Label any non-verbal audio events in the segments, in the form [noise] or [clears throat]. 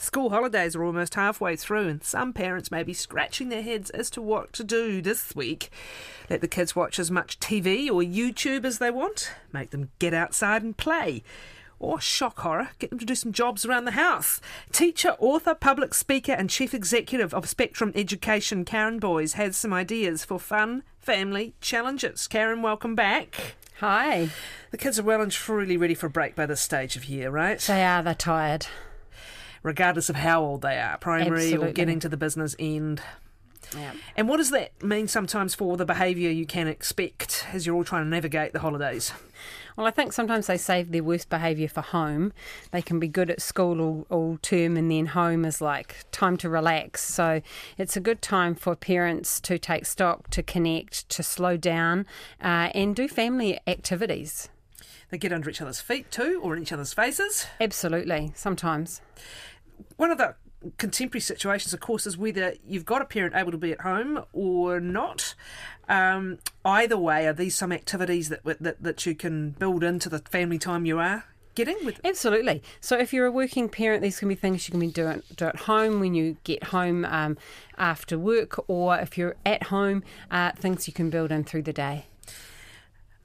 School holidays are almost halfway through, and some parents may be scratching their heads as to what to do this week. Let the kids watch as much TV or YouTube as they want, make them get outside and play. Or, shock horror, get them to do some jobs around the house. Teacher, author, public speaker, and chief executive of Spectrum Education, Karen Boyes, has some ideas for fun family challenges. Karen, welcome back. Hi. The kids are well and truly ready for a break by this stage of year, right? They are, they're tired. Regardless of how old they are, primary Absolutely. or getting to the business end. Yeah. And what does that mean sometimes for the behaviour you can expect as you're all trying to navigate the holidays? Well, I think sometimes they save their worst behaviour for home. They can be good at school all, all term, and then home is like time to relax. So it's a good time for parents to take stock, to connect, to slow down, uh, and do family activities. They get under each other's feet too, or in each other's faces. Absolutely, sometimes. One of the contemporary situations, of course, is whether you've got a parent able to be at home or not. Um, either way, are these some activities that, that that you can build into the family time you are getting with? Absolutely. So if you're a working parent, these can be things you can be doing do at home when you get home um, after work, or if you're at home, uh, things you can build in through the day.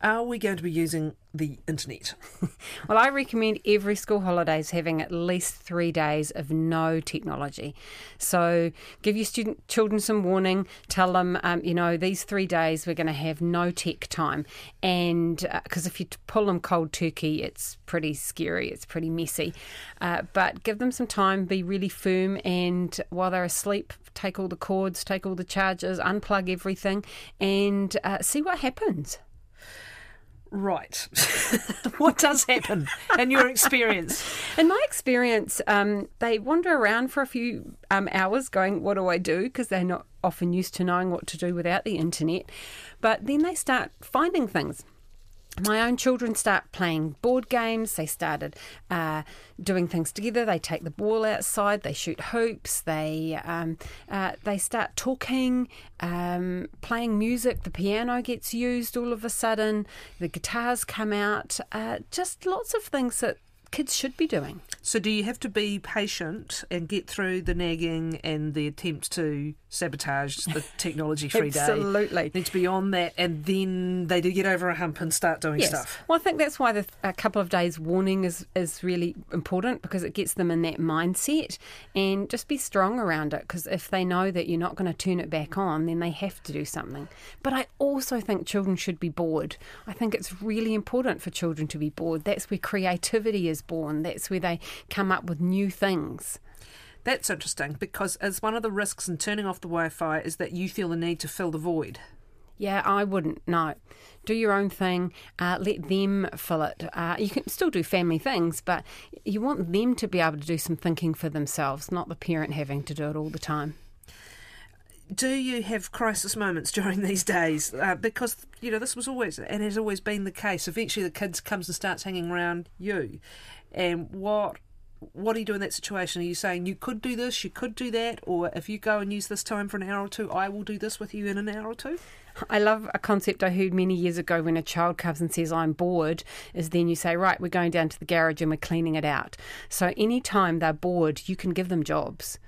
Are we going to be using the internet? [laughs] Well, I recommend every school holidays having at least three days of no technology. So give your student children some warning. Tell them, um, you know, these three days we're going to have no tech time, and because if you pull them cold turkey, it's pretty scary. It's pretty messy. Uh, but give them some time. Be really firm, and while they're asleep, take all the cords, take all the chargers, unplug everything, and uh, see what happens. Right. [laughs] what does happen in your experience? In my experience, um, they wander around for a few um, hours going, What do I do? Because they're not often used to knowing what to do without the internet. But then they start finding things. My own children start playing board games. They started uh, doing things together. They take the ball outside. They shoot hoops. They um, uh, they start talking, um, playing music. The piano gets used all of a sudden. The guitars come out. Uh, just lots of things that kids should be doing. So, do you have to be patient and get through the nagging and the attempts to sabotage the [laughs] technology free day? Absolutely. Need to be on that, and then they do get over a hump and start doing Yes. stuff. Well, I think that's why the a couple of days warning is, is really important because it gets them in that mindset and just be strong around it because if they know that you're not going to turn it back on, then they have to do something. But I also think children should be bored. I think it's really important for children to be bored. That's where creativity is born, that's where they come up with new things. That's interesting because as one of the risks in turning off the Wi-Fi is that you feel the need to fill the void. Yeah, I wouldn't. No. Do your own thing. Uh, let them fill it. Uh, you can still do family things, but you want them to be able to do some thinking for themselves, not the parent having to do it all the time. Do you have crisis moments during these days? Uh, because you know this was always and has always been the case. Eventually, the kids comes and starts hanging around you, and what what do you do in that situation? Are you saying you could do this, you could do that, or if you go and use this time for an hour or two, I will do this with you in an hour or two? I love a concept I heard many years ago when a child comes and says, I'm bored, is then you say, Right, we're going down to the garage and we're cleaning it out. So anytime they're bored, you can give them jobs.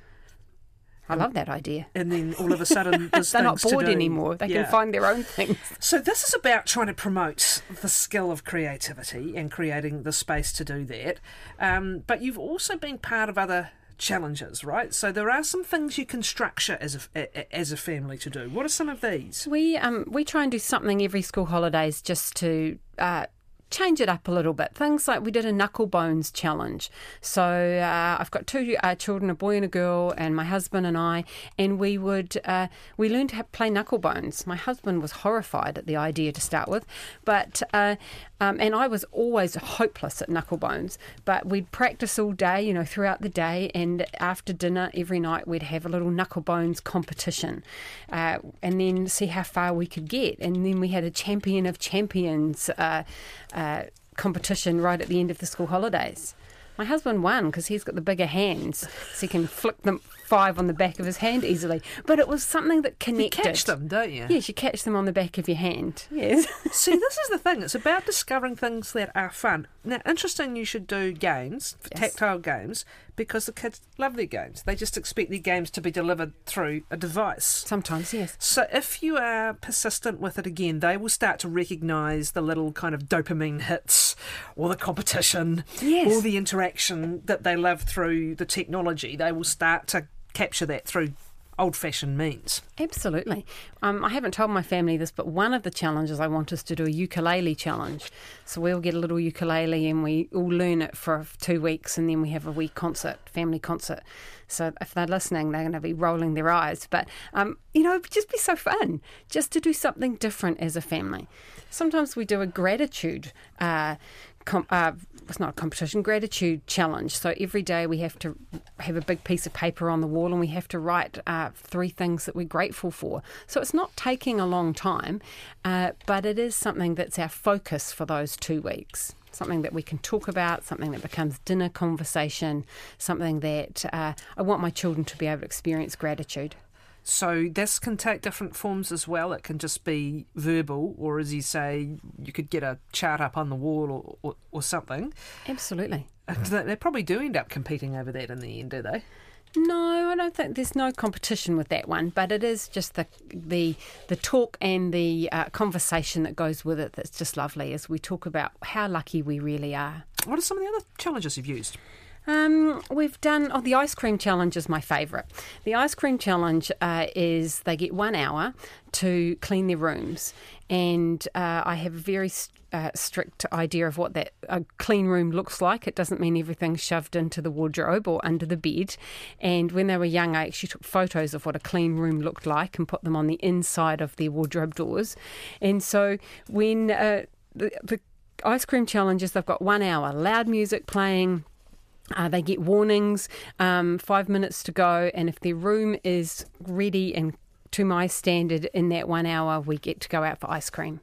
I love that idea. And then all of a sudden, [laughs] They're not bored anymore. They Yeah. can find their own things. [laughs] So this is about trying to promote the skill of creativity and creating the space to do that. Um, but you've also been part of other challenges, right? So there are some things you can structure as a, a- as a family to do. What are some of these? We um we try and do something every school holidays just to uh, change it up a little bit. Things like we did a knuckle bones challenge. So uh, I've got two uh, children, a boy and a girl, and my husband and I, and we would uh, we learned to play knuckle bones. My husband was horrified at the idea to start with, but uh, um, and I was always hopeless at knuckle bones. But we'd practice all day, you know, throughout the day, and after dinner every night we'd have a little knuckle bones competition, uh, and then see how far we could get. And then we had a champion of champions uh, uh, competition right at the end of the school holidays. My husband won because he's got the bigger hands, so he can flick them five on the back of his hand easily. But it was something that You connected. catch them, don't you? Yes, you catch them on the back of your hand. Yes. [laughs] See, this is the thing. It's about [laughs] discovering things that are fun. Now, interesting you should do games, Yes. tactile games, because the kids love their games. They just expect their games to be delivered through a device. Sometimes, yes. So if you are persistent with it again, they will start to recognise the little kind of dopamine hits or the competition Yes. or the interaction that they love through the technology. They will start to capture that through old fashioned means. Absolutely. Um, I haven't told my family this, but one of the challenges I want is to do a ukulele challenge. So we'll get a little ukulele and we all learn it for two weeks, and then we have a wee concert, family concert. So if they're listening, they're going to be rolling their eyes. But um, you know, just be so fun just to do something different as a family. Sometimes we do a gratitude. Uh, uh, it's not a competition, gratitude challenge. So every day we have to have a big piece of paper on the wall and we have to write uh, three things that we're grateful for. So it's not taking a long time, uh, but it is something that's our focus for those two weeks. Something that we can talk about, something that becomes dinner conversation, something that uh, I want my children to be able to experience gratitude. So this can take different forms as well. It can just be verbal, or as you say, you could get a chart up on the wall or, or, or something. Absolutely. They they probably do end up competing over that in the end, do they? No, I don't think there's no competition with that one, but it is just the the the talk and the uh, conversation that goes with it that's just lovely as we talk about how lucky we really are. What are some of the other challenges you've used? Um, we've done oh the ice cream challenge is my favourite. The ice cream challenge uh, is they get one hour to clean their rooms, and uh, I have a very uh, strict idea of what that a clean room looks like. It doesn't mean everything's shoved into the wardrobe or under the bed. And when they were young, I actually took photos of what a clean room looked like and put them on the inside of their wardrobe doors. And so when uh, the, the ice cream challenges, they've got one hour, loud music playing. Uh, they get warnings, um, five minutes to go, and if their room is ready and to my standard in that one hour, we get to go out for ice cream.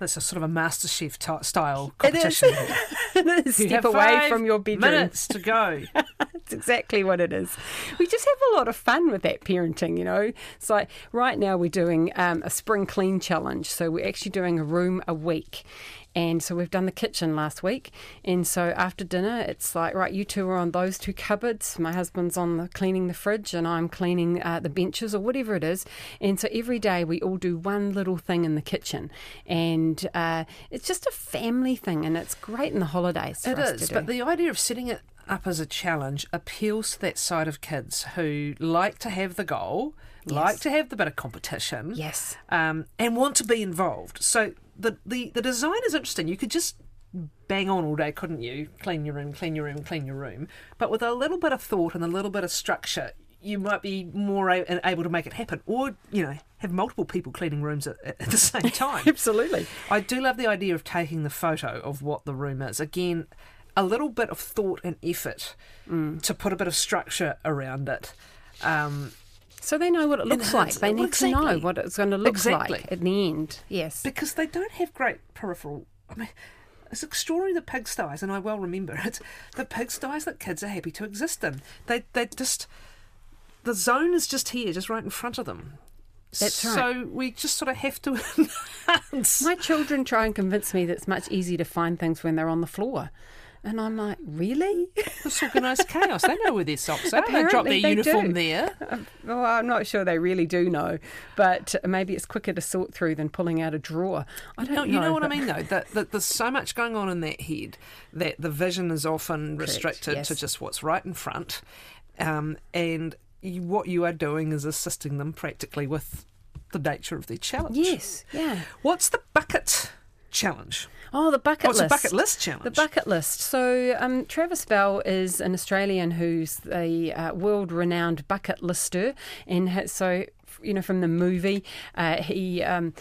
That's a sort of a MasterChef ty- style It is. competition. [laughs] Step away from your bedroom. Minutes to go. [laughs] That's exactly what it is. We just have a lot of fun with that parenting, you know. It's like right now we're doing um, a spring clean challenge. So we're actually doing a room a week. And so we've done the kitchen last week. And so after dinner, it's like, right, you two are on those two cupboards. My husband's on the cleaning the fridge and I'm cleaning uh, the benches or whatever it is. And so every day we all do one little thing in the kitchen. And uh, it's just a family thing and it's great in the holidays. It is, but the idea of setting it up as a challenge appeals to that side of kids who like to have the goal, like to have the bit of competition, Yes. um, and want to be involved. So the, the the design is interesting. You could just bang on all day, couldn't you? Clean your room, clean your room, clean your room. But with a little bit of thought and a little bit of structure, you might be more a- able to make it happen, or you know, have multiple people cleaning rooms at, at the same [laughs] time. Absolutely. I do love the idea of taking the photo of what the room is. Again, a little bit of thought and effort Mm. to put a bit of structure around it. Um, So they know what it looks like. They need to know what it's going to look Exactly. like at the end. Yes. because they don't have great peripheral. I mean, it's extraordinary the pigsties, and I well remember it. The pigsties that kids are happy to exist in. They they just the zone is just here, just right in front of them. That's right. So we just sort of have to. [laughs] My children try and convince me that it's much easier to find things when they're on the floor. And I'm like, really? Disorganised chaos. They know where their socks are. they drop Apparently their they uniform do. there. well, I'm not sure they really do know, but maybe it's quicker to sort through than pulling out a drawer. I don't No, know. you know what I mean, though. That, that there's so much going on in that head that the vision is often Correct, restricted yes. to just what's right in front, um, and you, what you are doing is assisting them practically with the nature of their challenge. Yes, yeah. What's the bucket challenge? Oh, the bucket Oh, list. bucket list challenge. The bucket list. So, um, Travis Bell is an Australian who's a uh, world renowned bucket lister. And so, you know, from the movie, uh, he. Um,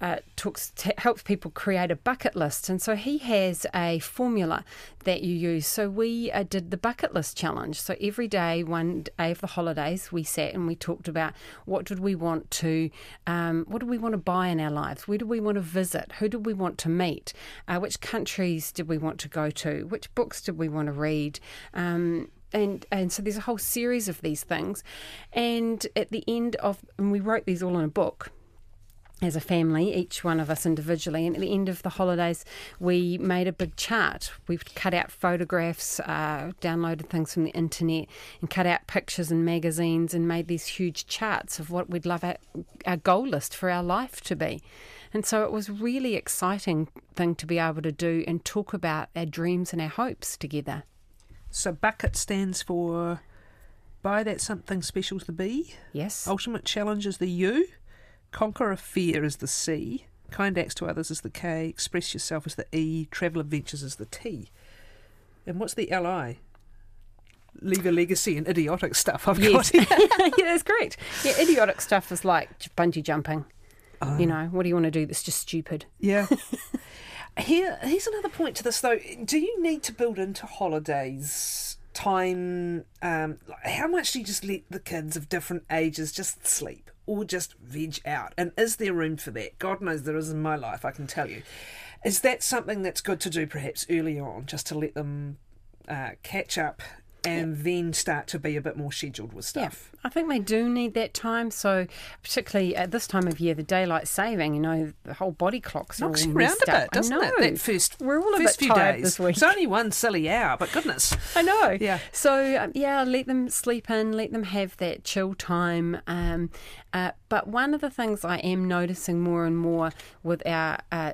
uh, talks t- helps people create a bucket list, and so he has a formula that you use. So we uh, did the bucket list challenge. So every day, one day of the holidays, we sat and we talked about what did we want to, um, what do we want to buy in our lives, where do we want to visit, who do we want to meet, uh, which countries did we want to go to, which books did we want to read. Um, and and so there's a whole series of these things, and at the end of and we wrote these all in a book as a family, each one of us individually. And at the end of the holidays, we made a big chart. We've cut out photographs, uh, downloaded things from the internet, and cut out pictures and magazines and made these huge charts of what we'd love our, our goal list for our life to be. And so it was really exciting thing to be able to do and talk about our dreams and our hopes together. So bucket stands for buy that something special to be. Yes. Ultimate challenge is the U. Conquer a fear is the C. Kind acts to others is the K. Express yourself is the E. Travel adventures is the T. And what's the LI? Leave a legacy and idiotic stuff I've Yes. got. [laughs] yeah, that's correct. Yeah, idiotic stuff is like bungee jumping. Oh. You know, what do you want to do that's just stupid? Yeah. [laughs] Here, here's another point to this though. Do you need to build into holidays time? Um, how much do you just let the kids of different ages just sleep or just veg out? And is there room for that? God knows there is in my life. I can tell you. Is that something that's good to do perhaps early on, just to let them uh, catch up and then start to be a bit more scheduled with stuff? Yeah. I think they do need that time. So, particularly at this time of year, the daylight saving, you know, the whole body clocks Knocks all you around a bit, doesn't it? That first, We're all a first bit few tired days. this week. It's only one silly hour, but goodness. I know. Yeah. So um, yeah, let them sleep in, let them have that chill time. Um, uh, but one of the things I am noticing more and more with our uh,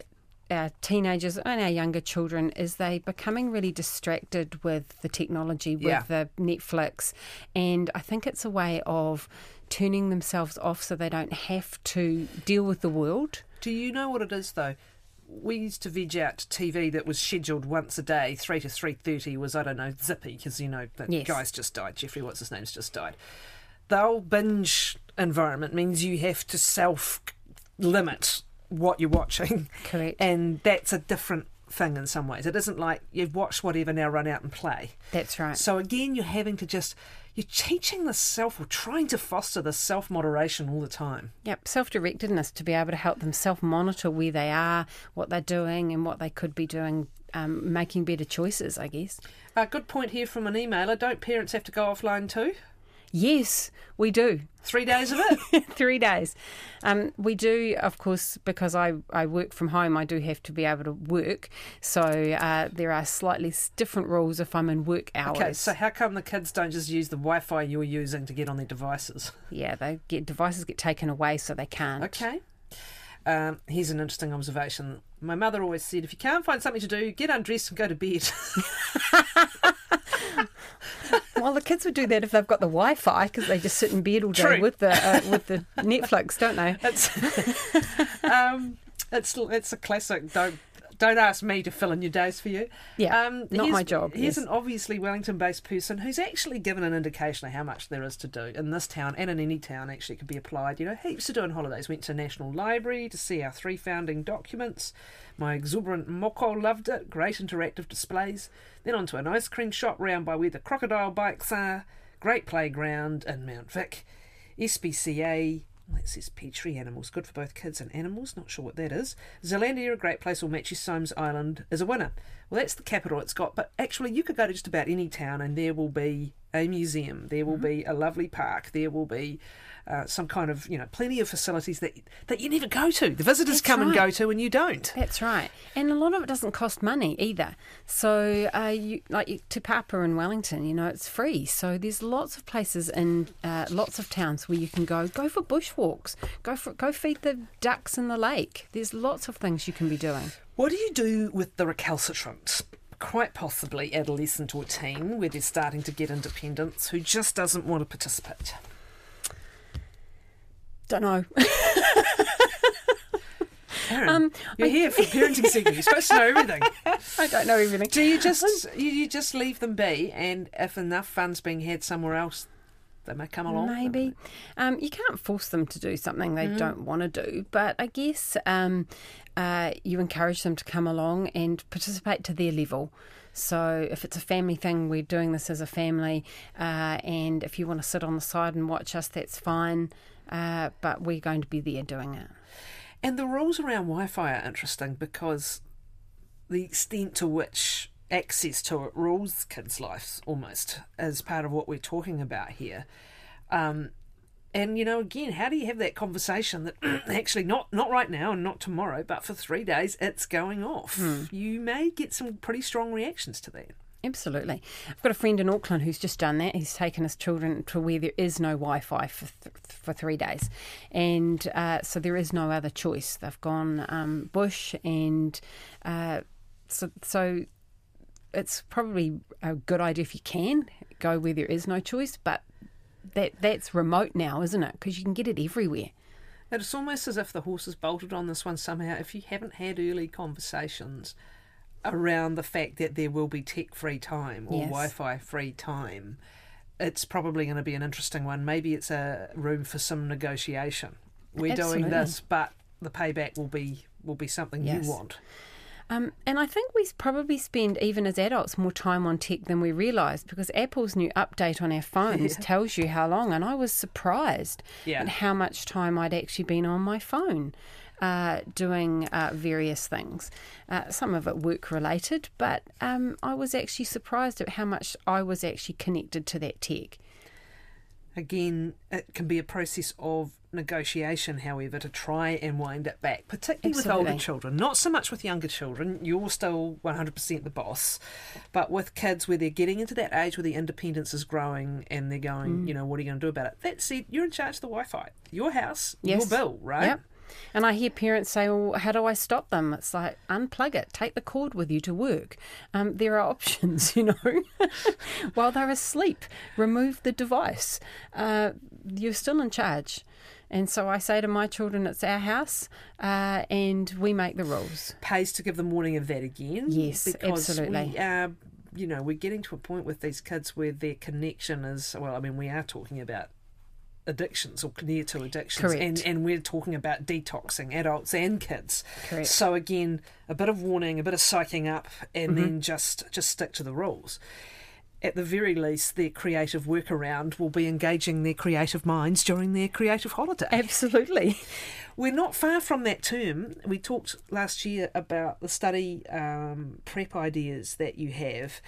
our teenagers and our younger children is they becoming really distracted with the technology, with Yeah. the Netflix, and I think it's a way of turning themselves off so they don't have to deal with the world. Do you know what it is though? We used to veg out TV that was scheduled once a day, three to three thirty. Was I don't know zippy because you know the Yes. guy's just died. Jeffrey, what's his name's just died. The old binge environment means you have to self limit what you're watching, Correct. and that's a different thing in some ways. It isn't like you've watched whatever now run out and play. That's right. So again, you're having to just you're teaching the self or trying to foster the self moderation all the time. Yep, self directedness to be able to help them self monitor where they are, what they're doing, and what they could be doing, um, making better choices, I guess. A good point here from an emailer. Don't parents have to go offline too? Yes, we do. Three days of it? [laughs] Three days. Um, we do, of course, because I, I work from home, I do have to be able to work. So uh, there are slightly different rules if I'm in work hours. okay, so how come the kids don't just use the Wi Fi you're using to get on their devices? yeah, they get devices get taken away, so they can't. Okay. Um, here's an interesting observation. My mother always said, if you can't find something to do, get undressed and go to bed. [laughs] Well, the kids would do that if they've got the Wi-Fi because they just sit in bed all day True. with the uh, with the Netflix, don't they? [laughs] it's, [laughs] um, it's, it's a classic. Don't don't ask me to fill in your days for you. Yeah, um, not my job, Here's yes. an obviously Wellington-based person who's actually given an indication of how much there is to do in this town and in any town. Actually, could be applied. You know, heaps to do on holidays. Went to National Library to see our three founding documents. My exuberant moko loved it. Great interactive displays. Then on to an ice cream shop round by where the crocodile bikes are. Great playground in Mount Vic. SPCA. Well, that says Petri animals, good for both kids and animals. Not sure what that is. Zealandia, a great place, or Matiu Somes Island is a winner. Well, that's the capital it's got, but actually, you could go to just about any town and there will be a museum, there will be a lovely park, there will be uh, some kind of, you know, plenty of facilities that that you never go to. The visitors That's come and go to, and you don't. That's right, and a lot of it doesn't cost money either. So, uh, you like you- Te Papa in Wellington, you know, it's free. So there's lots of places in uh, lots of towns where you can go. Go for bushwalks. Go for go feed the ducks in the lake. There's lots of things you can be doing. What do you do with the recalcitrant? Quite possibly adolescent or teen, where they're starting to get independence, who just doesn't want to participate. Don't know. Aaron, Um, you're here for parenting segment. You're supposed to know everything. [laughs] I don't know everything. Do you just [laughs] you, you just leave them be, and if enough fun's being had somewhere else, they may come along. Maybe. Um, you can't force them to do something they don't want to do, but I guess um, uh, you encourage them to come along and participate to their level. So if it's a family thing, we're doing this as a family, uh, and if you want to sit on the side and watch us, that's fine. Uh, but we're going to be there doing it. And the rules around Wi-Fi are interesting because the extent to which access to it rules kids' lives almost as part of what we're talking about here. Um, and you know, again, how do you have that conversation that [clears throat] actually not not right now and not tomorrow, but for three days it's going off? You may get some pretty strong reactions to that. Absolutely. I've got a friend in Auckland who's just done that. He's taken his children to where there is no Wi Fi for, th- for three days. And uh, so there is no other choice. They've gone um, bush, and uh, so, so it's probably a good idea if you can go where there is no choice, but that that's remote now, isn't it? Because you can get it everywhere. It's almost as if the horse has bolted on this one somehow. If you haven't had early conversations around the fact that there will be tech free time or Yes. Wi Fi free time, it's probably going to be an interesting one. Maybe it's a room for some negotiation. We're Absolutely. doing this, but the payback will be will be something Yes. you want. Um, and I think we probably spend, even as adults, more time on tech than we realise because Apple's new update on our [laughs] phones tells you how long. And I was surprised Yeah. at how much time I'd actually been on my phone uh, doing uh, various things. Uh, some of it work related, but um, I was actually surprised at how much I was actually connected to that tech. Again, it can be a process of negotiation, however, to try and wind it back, particularly with older children. Not so much with younger children, you're still 100% the boss, but with kids where they're getting into that age where the independence is growing and they're going, Mm. you know, what are you going to do about it? That said, you're in charge of the Wi Fi, your house, Yes. your bill, right? Yep. And I hear parents say, well, how do I stop them? It's like, unplug it, take the cord with you to work. Um, there are [laughs] options, you know. [laughs] While they're asleep, remove the device. Uh, you're still in charge. And so I say to my children, it's our house uh, and we make the rules. Pays to give them warning of that again. Yes, because absolutely. We are, you know, we're getting to a point with these kids where their connection is, well, I mean, we are talking about addictions or near to addictions Correct. and and we're talking about detoxing adults and kids Correct. so again a bit of warning a bit of psyching up and Mm-hmm. then just just stick to the rules at the very least their creative workaround will be engaging their creative minds during their creative holiday Absolutely. [laughs] we're not far from that term. We talked last year about the study um, prep ideas that you have.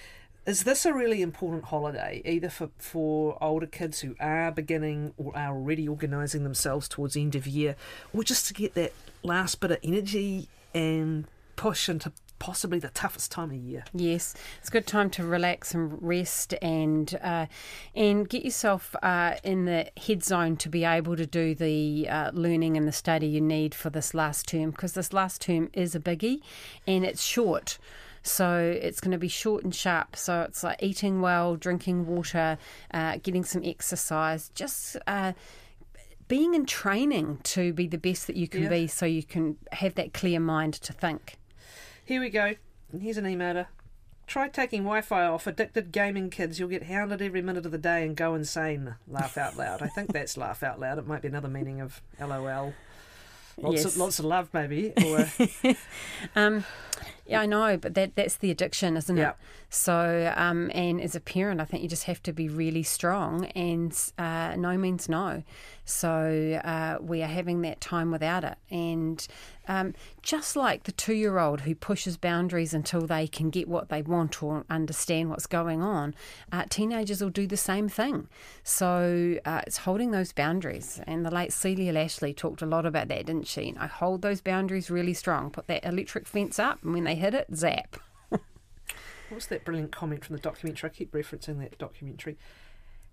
Is this a really important holiday, either for, for older kids who are beginning or are already organising themselves towards the end of year, or just to get that last bit of energy and push into possibly the toughest time of year? Yes, it's a good time to relax and rest and uh, and get yourself uh, in the head zone to be able to do the uh, learning and the study you need for this last term because this last term is a biggie and it's short. So it's going to be short and sharp. So it's like eating well, drinking water, uh, getting some exercise, just uh, being in training to be the best that you can Yeah. be so you can have that clear mind to think. Here we go. Here's an emailer. Try taking Wi Fi off. Addicted gaming kids, you'll get hounded every minute of the day and go insane. Laugh out loud. I think that's laugh out loud. It might be another meaning of LOL. Lots, Yes. of, lots of love, maybe. Or, [laughs] Um, yeah, I know, but that that's the addiction, isn't Yeah. it? So, um, and as a parent, I think you just have to be really strong, and uh, no means no. So uh, we are having that time without it, and um, just like the two-year-old who pushes boundaries until they can get what they want or understand what's going on, uh, teenagers will do the same thing. So uh, it's holding those boundaries, and the late Celia Lashlie talked a lot about that, didn't she? You know, hold those boundaries really strong, put that electric fence up, and when they hit it, zap. [laughs] what's that brilliant comment from the documentary? I keep referencing that documentary.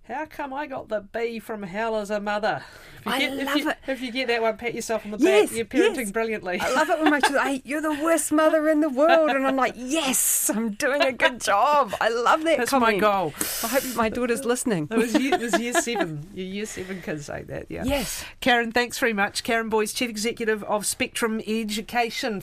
How come I got the B from hell as a mother? If you I get, if love you, it. If you get that one, pat yourself on the Yes, back. You're parenting yes. brilliantly. I love it when my children, hey, you're the worst mother in the world. And I'm like, yes, I'm doing a good job. I love that That's my goal. I hope my daughter's listening. It was, year, it was year [laughs] seven. Your year seven kids say that, yeah. Yes. Karen, thanks very much. Karen Boyes, Chief Executive of Spectrum Education.